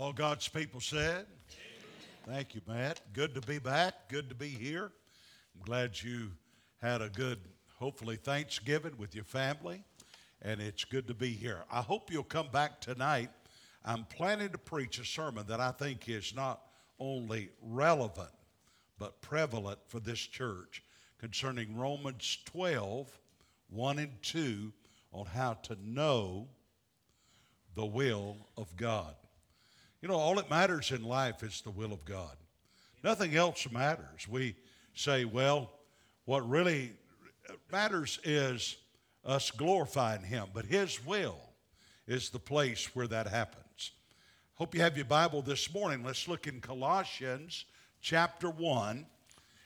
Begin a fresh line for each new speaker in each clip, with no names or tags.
All God's people said. Thank you, Matt. Good to be back. Good to be here. I'm glad you had a good, hopefully, Thanksgiving with your family, and it's good to be here. I hope you'll come back tonight. I'm planning to preach a sermon that I think is not only relevant, but prevalent for this church concerning Romans 12, 1 and 2, on how to know the will of God. You know, all that matters in life is the will of God. Nothing else matters. We say, well, what really matters is us glorifying Him, but His will is the place where that happens. Hope you have your Bible this morning. Let's look in Colossians chapter 1.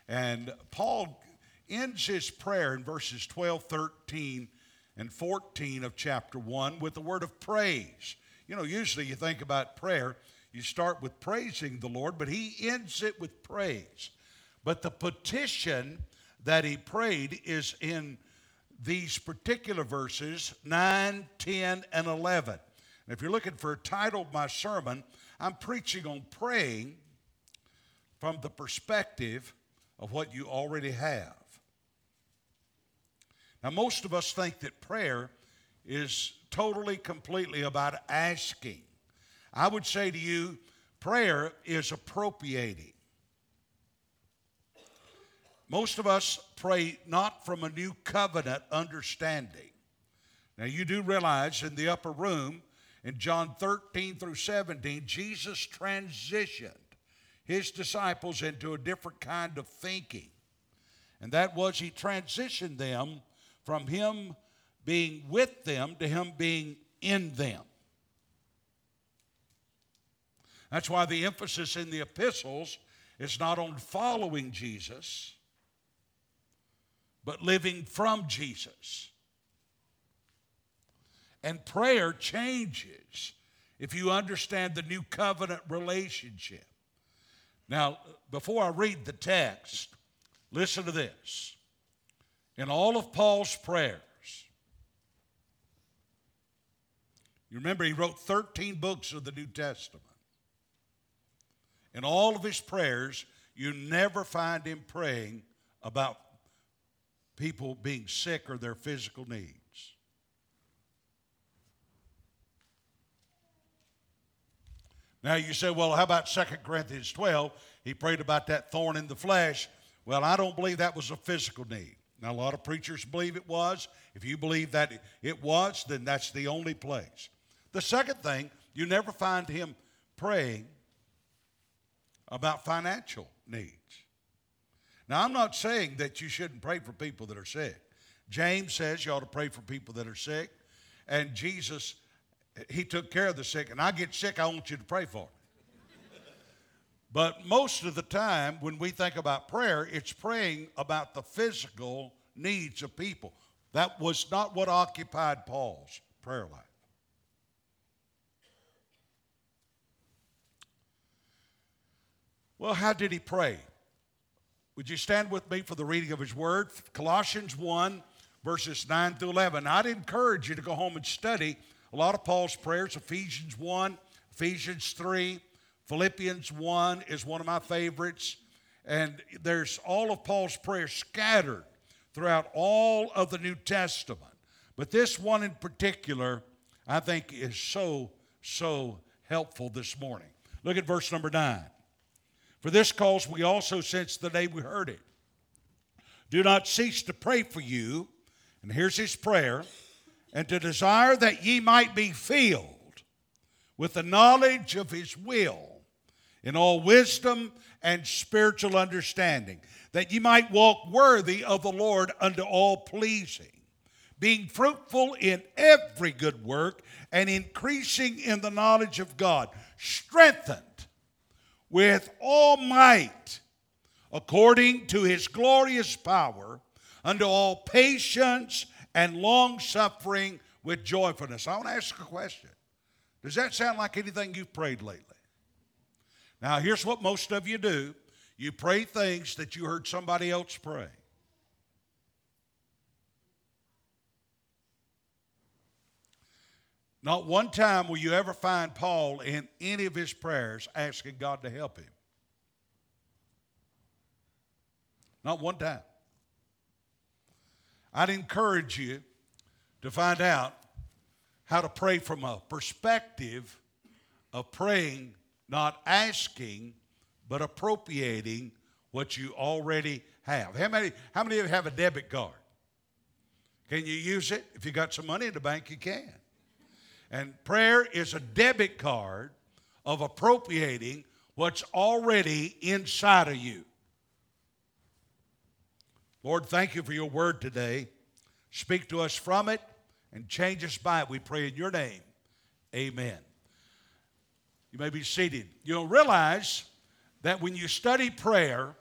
And Paul ends his prayer in verses 12, 13, and 14 of chapter 1 with a word of praise. You know, usually you think about prayer, you start with praising the Lord, but he ends it with praise. But the petition that he prayed is in these particular verses 9, 10, and 11. And if you're looking for a title of my sermon, I'm preaching on praying from the perspective of what you already have. Now, most of us think that prayer is totally, completely about asking. I would say to you, prayer is appropriating. Most of us pray not from a new covenant understanding. Now, you do realize in the upper room, in John 13 through 17, Jesus transitioned his disciples into a different kind of thinking. And that was he transitioned them from him being with them to him being in them. That's why the emphasis in the epistles is not on following Jesus, but living from Jesus. And prayer changes if you understand the new covenant relationship. Now, before I read the text, listen to this. In all of Paul's prayers, you remember he wrote 13 books of the New Testament. In all of his prayers, you never find him praying about people being sick or their physical needs. Now you say, well, how about 2 Corinthians 12? He prayed about that thorn in the flesh. Well, I don't believe that was a physical need. Now, a lot of preachers believe it was. If you believe that it was, then that's the only place. The second thing, you never find him praying about financial needs. Now, I'm not saying that you shouldn't pray for people that are sick. James says you ought to pray for people that are sick. And Jesus, he took care of the sick. And I get sick, I want you to pray for me. But most of the time, when we think about prayer, it's praying about the physical needs of people. That was not what occupied Paul's prayer life. Well, how did he pray? Would you stand with me for the reading of his word? Colossians 1, verses 9 through 11. I'd encourage you to go home and study a lot of Paul's prayers Ephesians 1, Ephesians 3, Philippians 1 is one of my favorites. And there's all of Paul's prayers scattered throughout all of the New Testament. But this one in particular, I think, is so, so helpful this morning. Look at verse number 9. For this cause we also, since the day we heard it, do not cease to pray for you. And here's his prayer and to desire that ye might be filled with the knowledge of his will in all wisdom and spiritual understanding, that ye might walk worthy of the Lord unto all pleasing, being fruitful in every good work and increasing in the knowledge of God, strengthened with all might according to his glorious power unto all patience and long suffering with joyfulness. I want to ask a question. Does that sound like anything you've prayed lately? Now, here's what most of you do you pray things that you heard somebody else pray. Not one time will you ever find Paul in any of his prayers asking God to help him. Not one time. I'd encourage you to find out how to pray from a perspective of praying, not asking, but appropriating what you already have. How many, how many of you have a debit card? Can you use it? If you got some money in the bank, you can. And prayer is a debit card of appropriating what's already inside of you. Lord, thank you for your word today. Speak to us from it and change us by it. We pray in your name. Amen. You may be seated. You'll realize that when you study prayer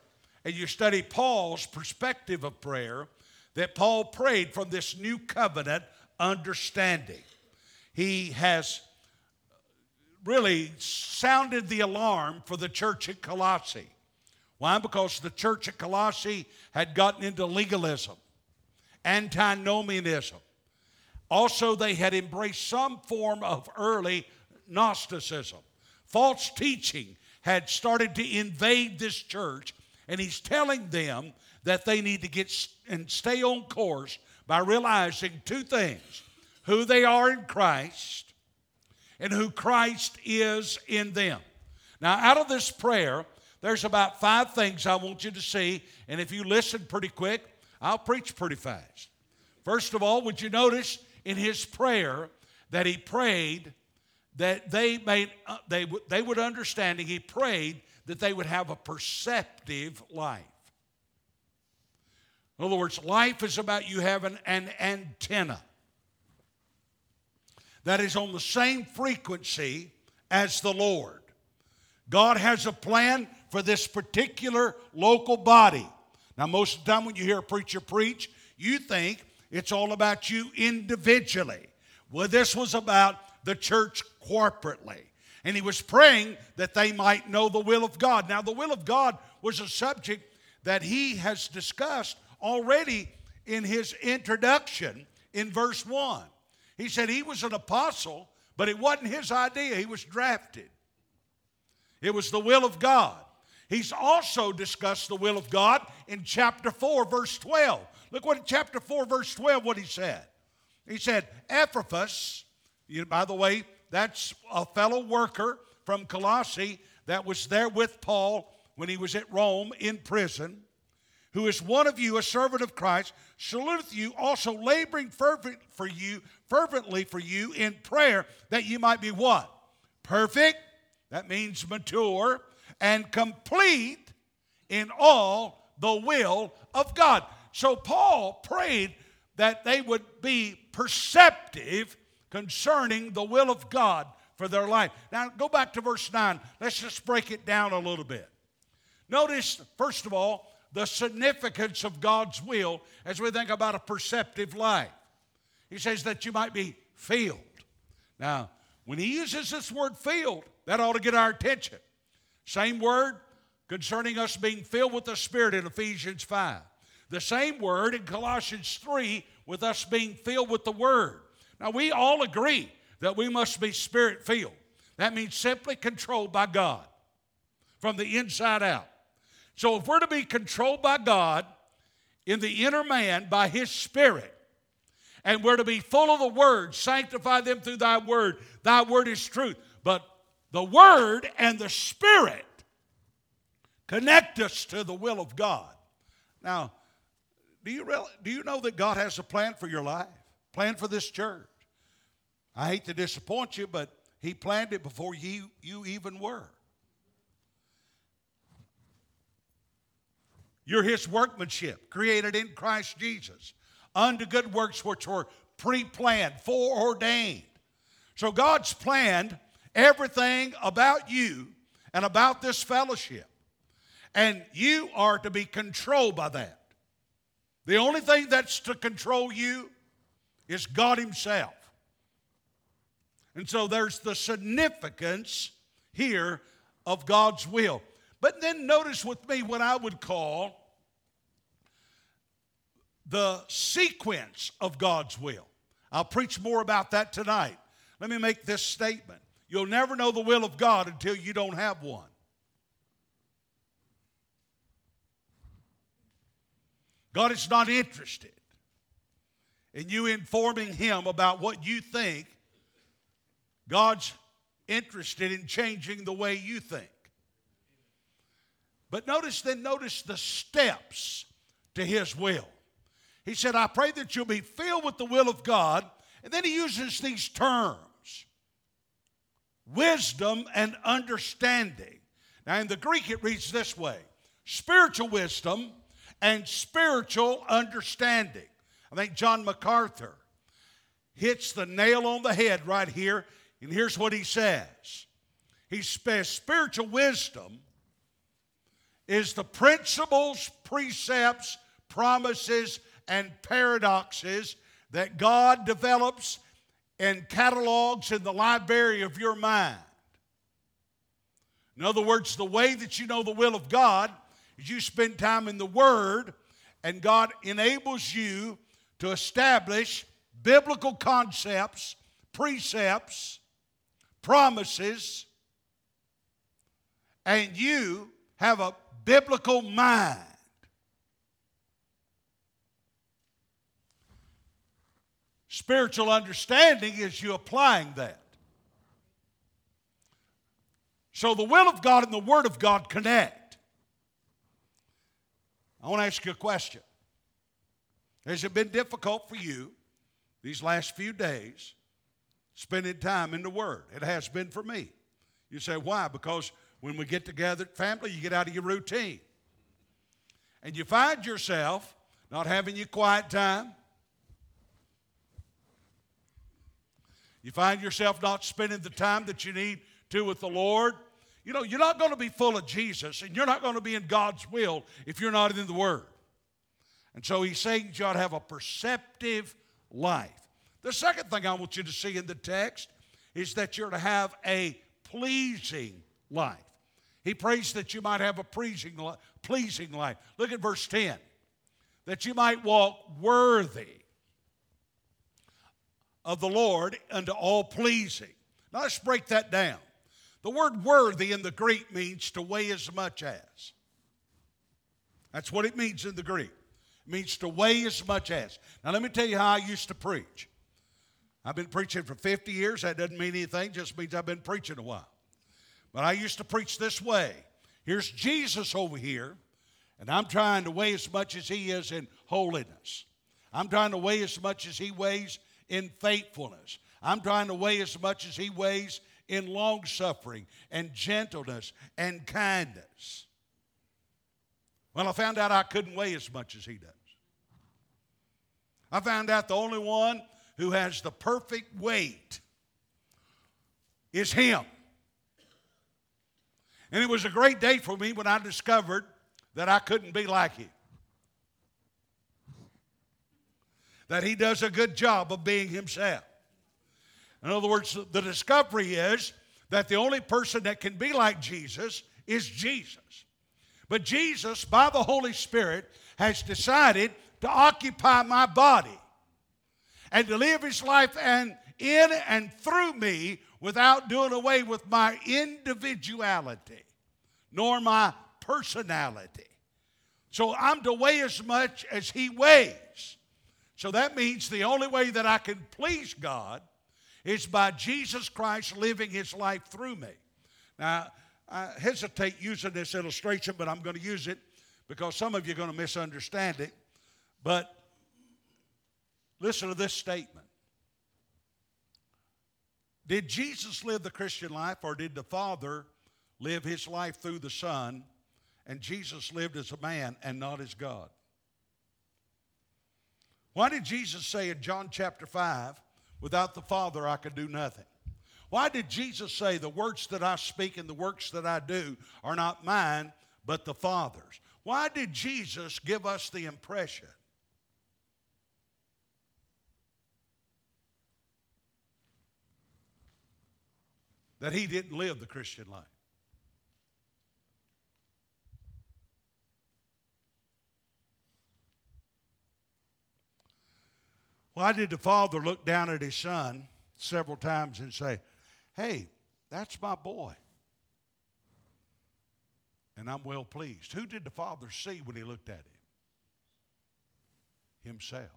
and you study Paul's perspective of prayer, that Paul prayed from this new covenant understanding. He has really sounded the alarm for the church at Colossae. Why? Because the church at Colossae had gotten into legalism, antinomianism. Also, they had embraced some form of early Gnosticism. False teaching had started to invade this church, and he's telling them that they need to get and stay on course by realizing two things who they are in Christ and who Christ is in them. Now, out of this prayer, there's about five things I want you to see, and if you listen pretty quick, I'll preach pretty fast. First of all, would you notice in his prayer that he prayed that they made uh, they, they would understanding he prayed that they would have a perceptive life in other words life is about you having an antenna that is on the same frequency as the lord god has a plan for this particular local body now most of the time when you hear a preacher preach you think it's all about you individually well this was about the church corporately. And he was praying that they might know the will of God. Now, the will of God was a subject that he has discussed already in his introduction in verse 1. He said he was an apostle, but it wasn't his idea, he was drafted. It was the will of God. He's also discussed the will of God in chapter 4, verse 12. Look what in chapter 4, verse 12, what he said. He said, Epaphras, you, by the way, that's a fellow worker from Colossae that was there with Paul when he was at Rome in prison, who is one of you, a servant of Christ, saluteth you, also laboring fervent for you, fervently for you in prayer, that you might be what? Perfect, that means mature, and complete in all the will of God. So Paul prayed that they would be perceptive concerning the will of God for their life. Now, go back to verse 9. Let's just break it down a little bit. Notice, first of all, the significance of God's will as we think about a perceptive life. He says that you might be filled. Now, when he uses this word filled, that ought to get our attention. Same word concerning us being filled with the Spirit in Ephesians 5. The same word in Colossians 3 with us being filled with the Word. Now, we all agree that we must be spirit filled. That means simply controlled by God from the inside out. So, if we're to be controlled by God in the inner man by His Spirit, and we're to be full of the Word, sanctify them through Thy Word, Thy Word is truth. But the Word and the Spirit connect us to the will of God. Now, do you, do you know that God has a plan for your life? Plan for this church? I hate to disappoint you, but he planned it before you, you even were. You're his workmanship, created in Christ Jesus, unto good works which were pre planned, foreordained. So God's planned everything about you and about this fellowship. And you are to be controlled by that. The only thing that's to control you is God Himself. And so there's the significance here of God's will. But then notice with me what I would call the sequence of God's will. I'll preach more about that tonight. Let me make this statement. You'll never know the will of God until you don't have one. God is not interested in you informing Him about what you think. God's interested in changing the way you think. But notice then, notice the steps to His will. He said, I pray that you'll be filled with the will of God. And then He uses these terms wisdom and understanding. Now, in the Greek, it reads this way spiritual wisdom and spiritual understanding. I think John MacArthur hits the nail on the head right here, and here's what he says. He says, Spiritual wisdom is the principles, precepts, promises, and paradoxes that God develops and catalogs in the library of your mind. In other words, the way that you know the will of God is you spend time in the Word, and God enables you to establish biblical concepts, precepts, promises, and you have a biblical mind. Spiritual understanding is you applying that. So the will of God and the Word of God connect. I want to ask you a question. Has it been difficult for you these last few days spending time in the Word? It has been for me. You say, why? Because when we get together at family, you get out of your routine. And you find yourself not having your quiet time. You find yourself not spending the time that you need to with the Lord. You know, you're not going to be full of Jesus and you're not going to be in God's will if you're not in the Word. And so he's saying you ought to have a perceptive life. The second thing I want you to see in the text is that you're to have a pleasing life. He prays that you might have a pleasing, pleasing life. Look at verse 10 that you might walk worthy of the Lord unto all pleasing. Now let's break that down. The word worthy in the Greek means to weigh as much as. That's what it means in the Greek. It means to weigh as much as. Now, let me tell you how I used to preach. I've been preaching for 50 years. That doesn't mean anything, just means I've been preaching a while. But I used to preach this way here's Jesus over here, and I'm trying to weigh as much as he is in holiness. I'm trying to weigh as much as he weighs in faithfulness. I'm trying to weigh as much as he weighs in long suffering and gentleness and kindness. Well, I found out I couldn't weigh as much as he does. I found out the only one who has the perfect weight is him. And it was a great day for me when I discovered that I couldn't be like him. That he does a good job of being himself. In other words, the discovery is that the only person that can be like Jesus is Jesus. But Jesus, by the Holy Spirit, has decided to occupy my body and to live his life and in and through me without doing away with my individuality nor my personality. So I'm to weigh as much as he weighs. So that means the only way that I can please God is by Jesus Christ living his life through me. Now, I hesitate using this illustration, but I'm going to use it because some of you are going to misunderstand it. But listen to this statement Did Jesus live the Christian life, or did the Father live his life through the Son, and Jesus lived as a man and not as God? Why did Jesus say in John chapter 5, Without the Father, I could do nothing. Why did Jesus say, The words that I speak and the works that I do are not mine, but the Father's? Why did Jesus give us the impression that he didn't live the Christian life? Why did the father look down at his son several times and say, Hey, that's my boy. And I'm well pleased. Who did the Father see when he looked at him? Himself.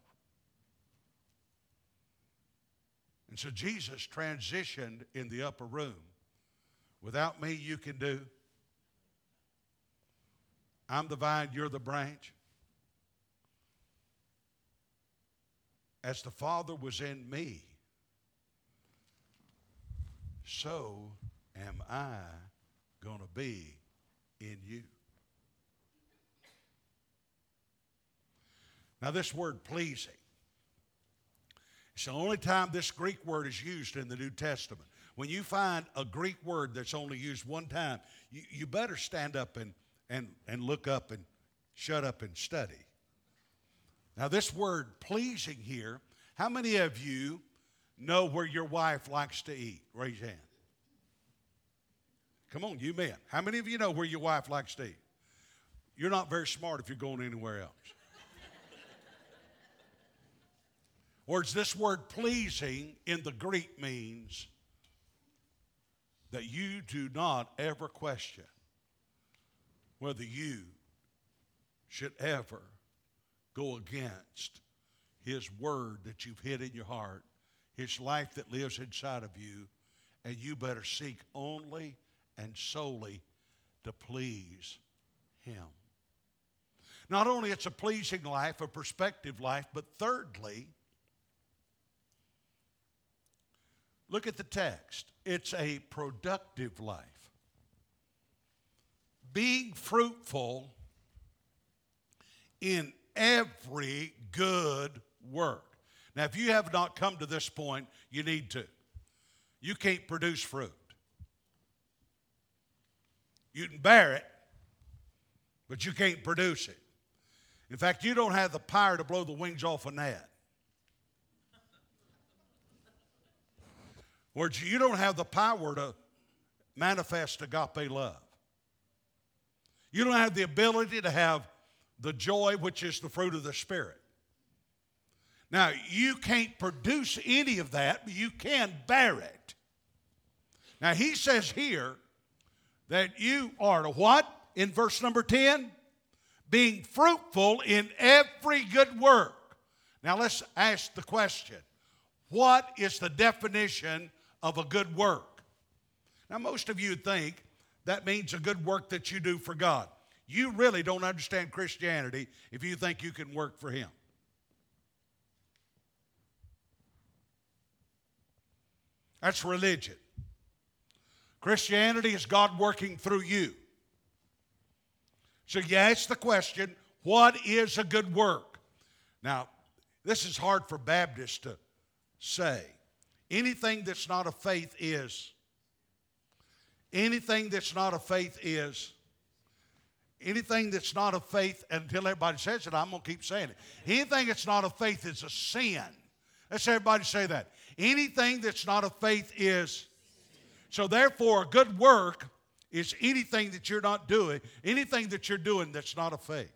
And so Jesus transitioned in the upper room. Without me, you can do. I'm the vine, you're the branch. As the Father was in me, so am I going to be in you. Now, this word pleasing, it's the only time this Greek word is used in the New Testament. When you find a Greek word that's only used one time, you, you better stand up and, and, and look up and shut up and study. Now, this word pleasing here, how many of you know where your wife likes to eat? Raise your hand. Come on, you men. How many of you know where your wife likes to eat? You're not very smart if you're going anywhere else. Words, this word pleasing in the Greek means that you do not ever question whether you should ever go against His word that you've hid in your heart, His life that lives inside of you, and you better seek only and solely to please Him. Not only it's a pleasing life, a perspective life, but thirdly, look at the text. It's a productive life. Being fruitful in every good work. Now, if you have not come to this point, you need to. You can't produce fruit. You can bear it, but you can't produce it. In fact, you don't have the power to blow the wings off a gnat. Words, you don't have the power to manifest agape love. You don't have the ability to have the joy, which is the fruit of the Spirit. Now, you can't produce any of that, but you can bear it. Now, he says here that you are to what? In verse number 10? Being fruitful in every good work. Now, let's ask the question what is the definition of a good work? Now, most of you think that means a good work that you do for God. You really don't understand Christianity if you think you can work for Him. That's religion. Christianity is God working through you. So you ask the question what is a good work? Now, this is hard for Baptists to say. Anything that's not a faith is. Anything that's not a faith is. Anything that's not a faith, until everybody says it, I'm going to keep saying it. Anything that's not a faith is a sin. Let's everybody say that. Anything that's not a faith is. So, therefore, a good work is anything that you're not doing, anything that you're doing that's not a faith.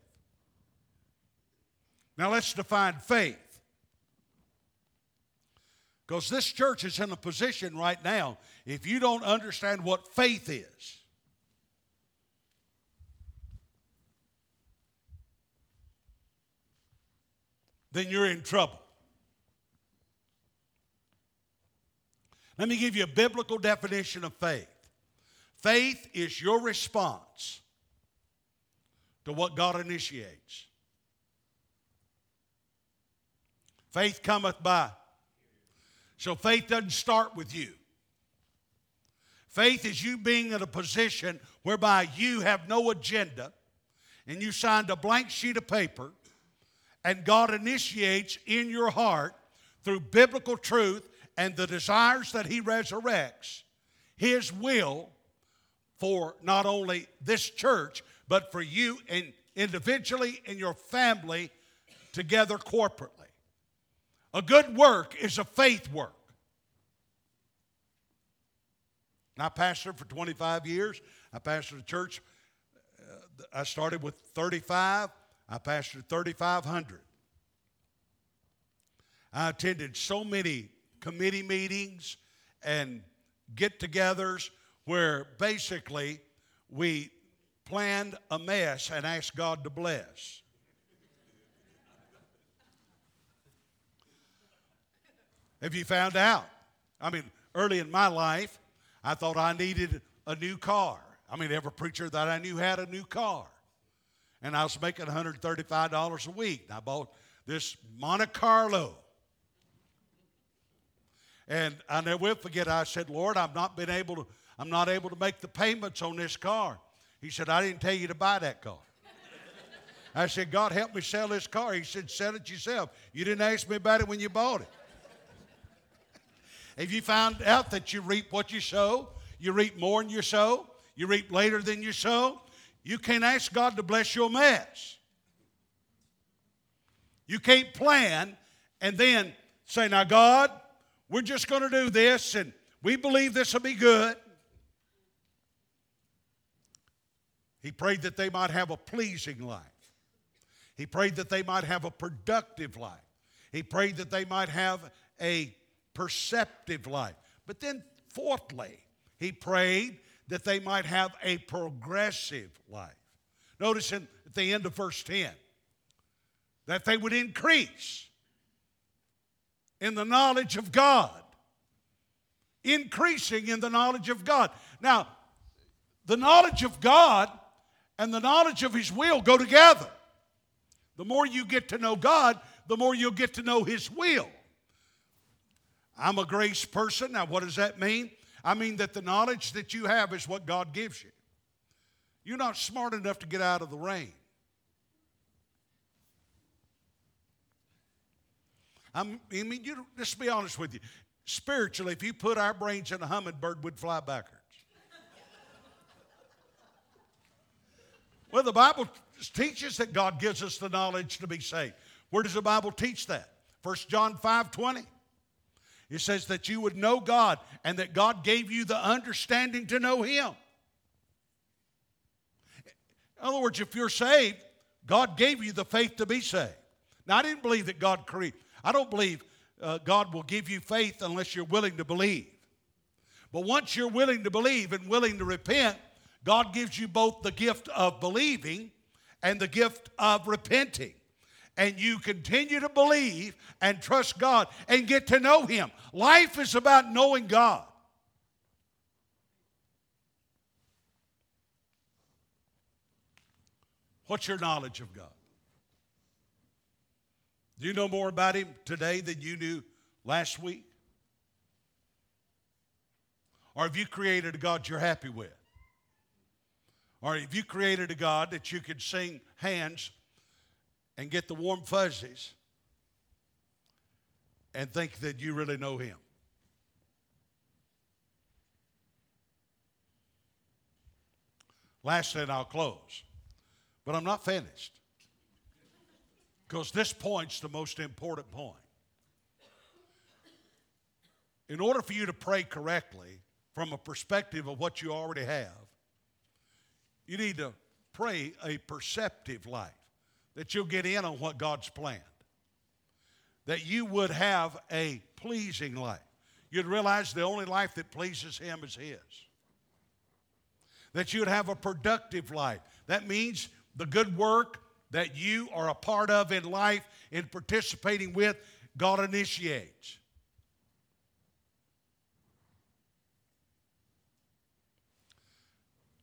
Now, let's define faith. Because this church is in a position right now, if you don't understand what faith is, then you're in trouble. Let me give you a biblical definition of faith faith is your response to what God initiates. Faith cometh by. So faith doesn't start with you. Faith is you being in a position whereby you have no agenda and you signed a blank sheet of paper and God initiates in your heart through biblical truth and the desires that He resurrects His will for not only this church, but for you and individually and your family together corporately. A good work is a faith work. I pastored for 25 years. I pastored a church. Uh, I started with 35. I pastored 3,500. I attended so many committee meetings and get togethers where basically we planned a mess and asked God to bless. Have you found out? I mean, early in my life, I thought I needed a new car. I mean, every preacher that I knew had a new car. And I was making $135 a week. And I bought this Monte Carlo. And I never will forget, I said, Lord, I've not been able to, I'm not able to make the payments on this car. He said, I didn't tell you to buy that car. I said, God, help me sell this car. He said, sell it yourself. You didn't ask me about it when you bought it. Have you found out that you reap what you sow? You reap more than you sow. You reap later than you sow. You can't ask God to bless your mess. You can't plan and then say, Now, God, we're just going to do this and we believe this will be good. He prayed that they might have a pleasing life. He prayed that they might have a productive life. He prayed that they might have a perceptive life. But then, fourthly, he prayed that they might have a progressive life. Notice in, at the end of verse 10 that they would increase in the knowledge of God. Increasing in the knowledge of God. Now, the knowledge of God and the knowledge of His will go together. The more you get to know God, the more you'll get to know His will. I'm a grace person. Now, what does that mean? I mean that the knowledge that you have is what God gives you. You're not smart enough to get out of the rain. I'm, i mean, you, just be honest with you. Spiritually, if you put our brains in a hummingbird, we'd fly backwards. well, the Bible teaches that God gives us the knowledge to be saved. Where does the Bible teach that? 1 John 5 20. It says that you would know God and that God gave you the understanding to know Him. In other words, if you're saved, God gave you the faith to be saved. Now, I didn't believe that God created. I don't believe uh, God will give you faith unless you're willing to believe. But once you're willing to believe and willing to repent, God gives you both the gift of believing and the gift of repenting. And you continue to believe and trust God and get to know Him. Life is about knowing God. What's your knowledge of God? Do you know more about Him today than you knew last week? Or have you created a God you're happy with? Or have you created a God that you can sing hands and get the warm fuzzies and think that you really know Him? Lastly, and I'll close, but I'm not finished. Because this point's the most important point. In order for you to pray correctly from a perspective of what you already have, you need to pray a perceptive life, that you'll get in on what God's planned, that you would have a pleasing life. You'd realize the only life that pleases Him is His. That you'd have a productive life. That means the good work, that you are a part of in life in participating with, God initiates.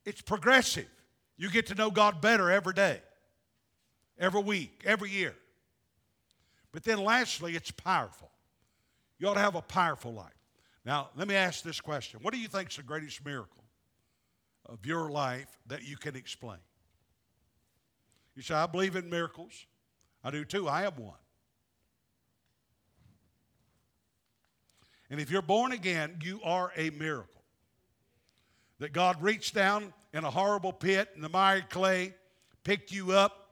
It's progressive. You get to know God better every day, every week, every year. But then lastly, it's powerful. You ought to have a powerful life. Now, let me ask this question What do you think is the greatest miracle of your life that you can explain? You say, I believe in miracles. I do too. I have one. And if you're born again, you are a miracle. That God reached down in a horrible pit in the miry clay, picked you up,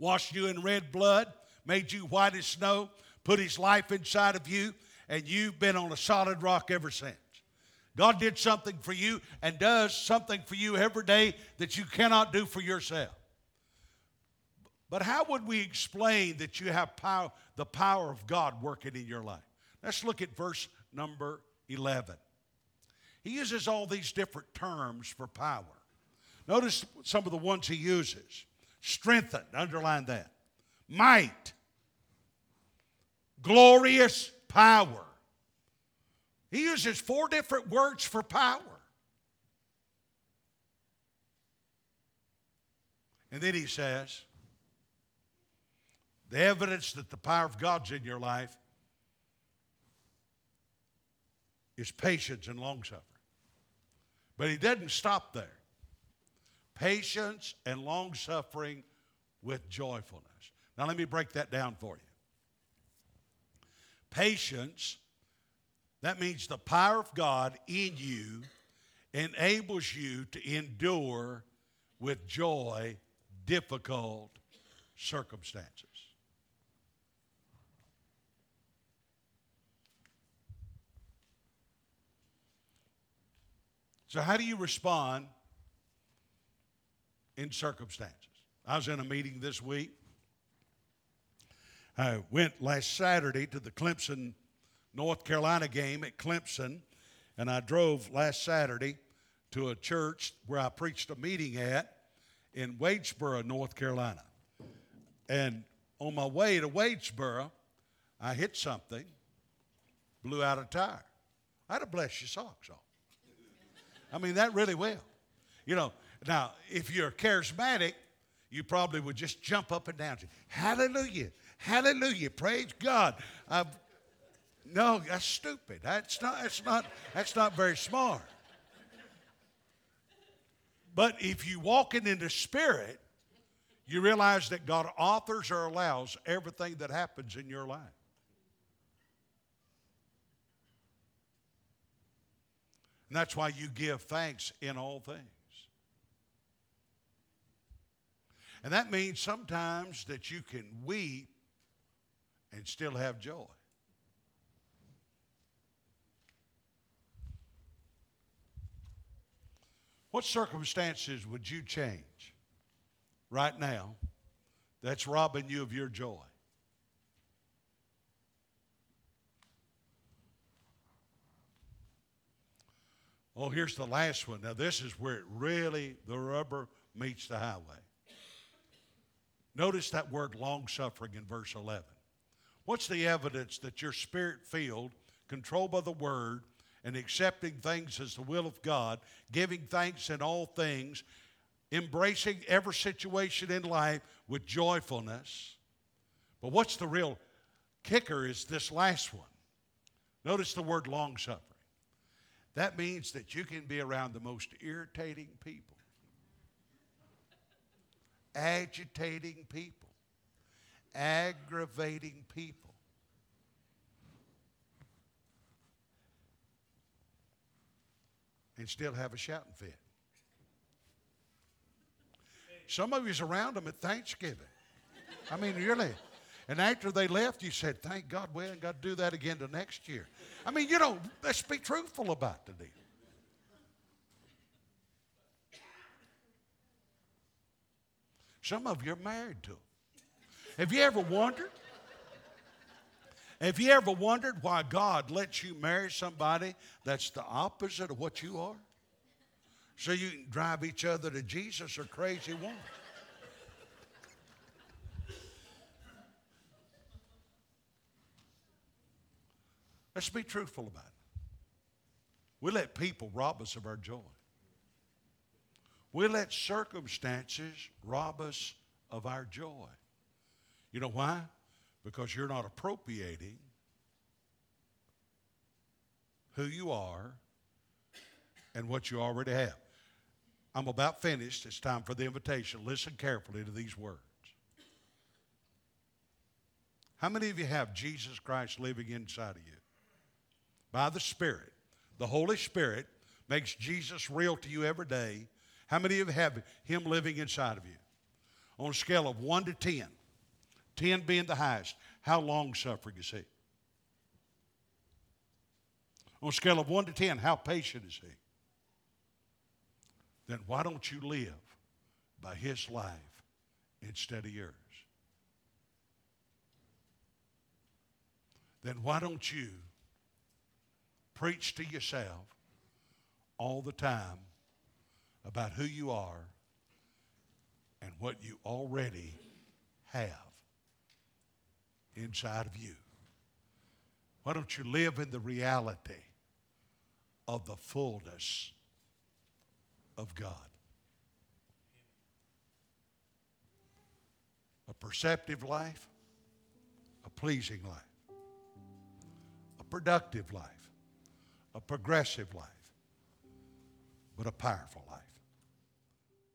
washed you in red blood, made you white as snow, put his life inside of you, and you've been on a solid rock ever since. God did something for you and does something for you every day that you cannot do for yourself. But how would we explain that you have power, the power of God working in your life? Let's look at verse number 11. He uses all these different terms for power. Notice some of the ones he uses strengthened, underline that, might, glorious power. He uses four different words for power. And then he says, the evidence that the power of God's in your life is patience and long suffering. But he doesn't stop there. Patience and long suffering with joyfulness. Now, let me break that down for you. Patience, that means the power of God in you enables you to endure with joy difficult circumstances. So, how do you respond in circumstances? I was in a meeting this week. I went last Saturday to the Clemson, North Carolina game at Clemson, and I drove last Saturday to a church where I preached a meeting at in Wadesboro, North Carolina. And on my way to Wadesboro, I hit something, blew out a tire. I'd have blessed your socks off. I mean, that really will. You know, now, if you're charismatic, you probably would just jump up and down. Hallelujah. Hallelujah. Praise God. I've, no, that's stupid. That's not, that's, not, that's not very smart. But if you walk in the Spirit, you realize that God authors or allows everything that happens in your life. And that's why you give thanks in all things. And that means sometimes that you can weep and still have joy. What circumstances would you change right now that's robbing you of your joy? Oh, here's the last one. Now, this is where it really, the rubber meets the highway. Notice that word long suffering in verse 11. What's the evidence that you're spirit filled, controlled by the word, and accepting things as the will of God, giving thanks in all things, embracing every situation in life with joyfulness? But what's the real kicker is this last one. Notice the word long suffering. That means that you can be around the most irritating people, agitating people, aggravating people. And still have a shouting fit. Some of you's around them at Thanksgiving. I mean, really. And after they left, you said, Thank God we ain't got to do that again the next year. I mean, you know, let's be truthful about the deal. Some of you are married to them. Have you ever wondered? Have you ever wondered why God lets you marry somebody that's the opposite of what you are? So you can drive each other to Jesus or crazy woman. Let's be truthful about it. We let people rob us of our joy. We let circumstances rob us of our joy. You know why? Because you're not appropriating who you are and what you already have. I'm about finished. It's time for the invitation. Listen carefully to these words. How many of you have Jesus Christ living inside of you? by the Spirit. The Holy Spirit makes Jesus real to you every day. How many of you have Him living inside of you? On a scale of 1 to 10, 10 being the highest, how long suffering is He? On a scale of 1 to 10, how patient is He? Then why don't you live by His life instead of yours? Then why don't you preach to yourself all the time about who you are and what you already have inside of you. Why don't you live in the reality of the fullness of God? A perceptive life, a pleasing life, a productive life, a progressive life, but a powerful life.